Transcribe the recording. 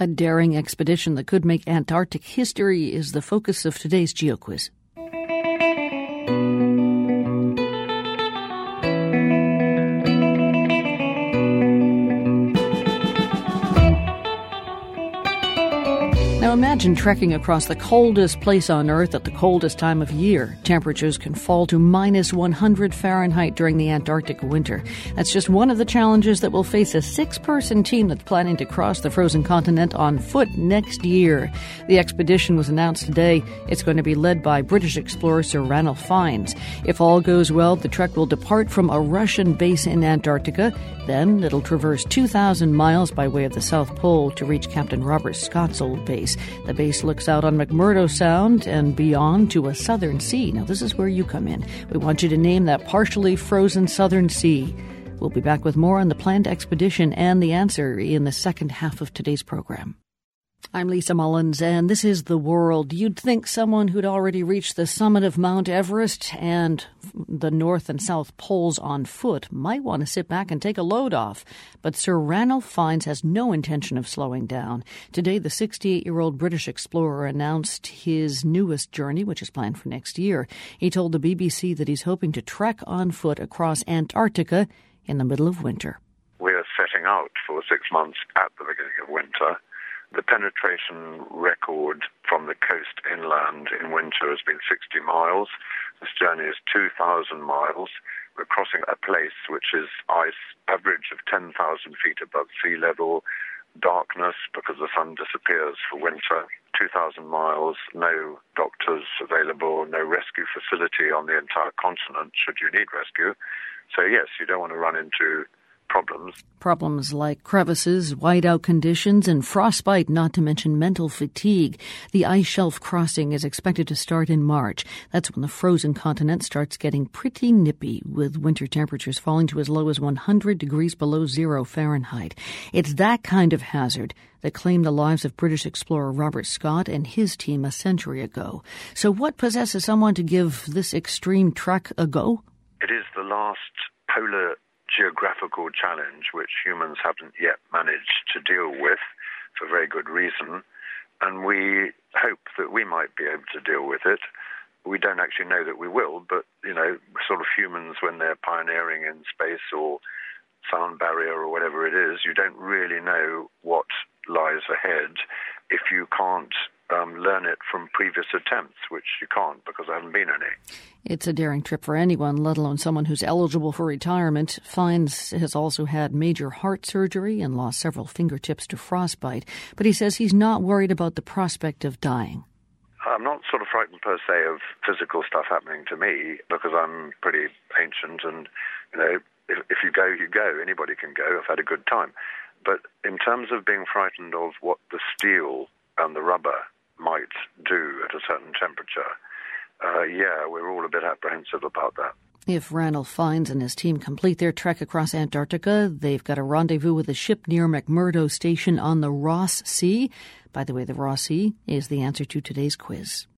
A daring expedition that could make Antarctic history is the focus of today's GeoQuiz. Imagine trekking across the coldest place on Earth at the coldest time of year. Temperatures can fall to minus 100 Fahrenheit during the Antarctic winter. That's just one of the challenges that will face a six person team that's planning to cross the frozen continent on foot next year. The expedition was announced today. It's going to be led by British explorer Sir Ranulph Fiennes. If all goes well, the trek will depart from a Russian base in Antarctica. Then it'll traverse 2,000 miles by way of the South Pole to reach Captain Robert Scott's old base. The base looks out on McMurdo Sound and beyond to a southern sea. Now, this is where you come in. We want you to name that partially frozen southern sea. We'll be back with more on the planned expedition and the answer in the second half of today's program. I'm Lisa Mullins, and this is The World. You'd think someone who'd already reached the summit of Mount Everest and the North and South Poles on foot might want to sit back and take a load off. But Sir Ranulph Fiennes has no intention of slowing down. Today, the 68 year old British explorer announced his newest journey, which is planned for next year. He told the BBC that he's hoping to trek on foot across Antarctica in the middle of winter. We're setting out for six months at the beginning of winter the penetration record from the coast inland in winter has been 60 miles. This journey is 2,000 miles. We're crossing a place which is ice average of 10,000 feet above sea level, darkness because the sun disappears for winter, 2,000 miles, no doctors available, no rescue facility on the entire continent should you need rescue. So, yes, you don't want to run into problems. Problems like crevices, whiteout conditions, and frostbite, not to mention mental fatigue. The ice shelf crossing is expected to start in March. That's when the frozen continent starts getting pretty nippy, with winter temperatures falling to as low as 100 degrees below zero Fahrenheit. It's that kind of hazard that claimed the lives of British explorer Robert Scott and his team a century ago. So, what possesses someone to give this extreme trek a go? It is the last polar geographical challenge which humans haven't yet managed to deal with for very good reason. And we hope that we might be able to deal with it. We don't actually know that we will, but, you know, sort of humans, when they're pioneering in space or sound barrier or whatever it is, you don't really know what lies ahead if you can't learn it from previous attempts, which you can't because there haven't been any. It's a daring trip for anyone, let alone someone who's eligible for retirement. Fiennes has also had major heart surgery and lost several fingertips to frostbite, but he says he's not worried about the prospect of dying. I'm not sort of frightened per se of physical stuff happening to me because I'm pretty ancient and, you know, if, if you go, you go. Anybody can go. I've had a good time. But in terms of being frightened of what the steel and the rubber might do at a certain temperature, uh, yeah, we're all a bit apprehensive about that. If Ranulph Fiennes and his team complete their trek across Antarctica, they've got a rendezvous with a ship near McMurdo Station on the Ross Sea. By the way, the Ross Sea is the answer to today's quiz.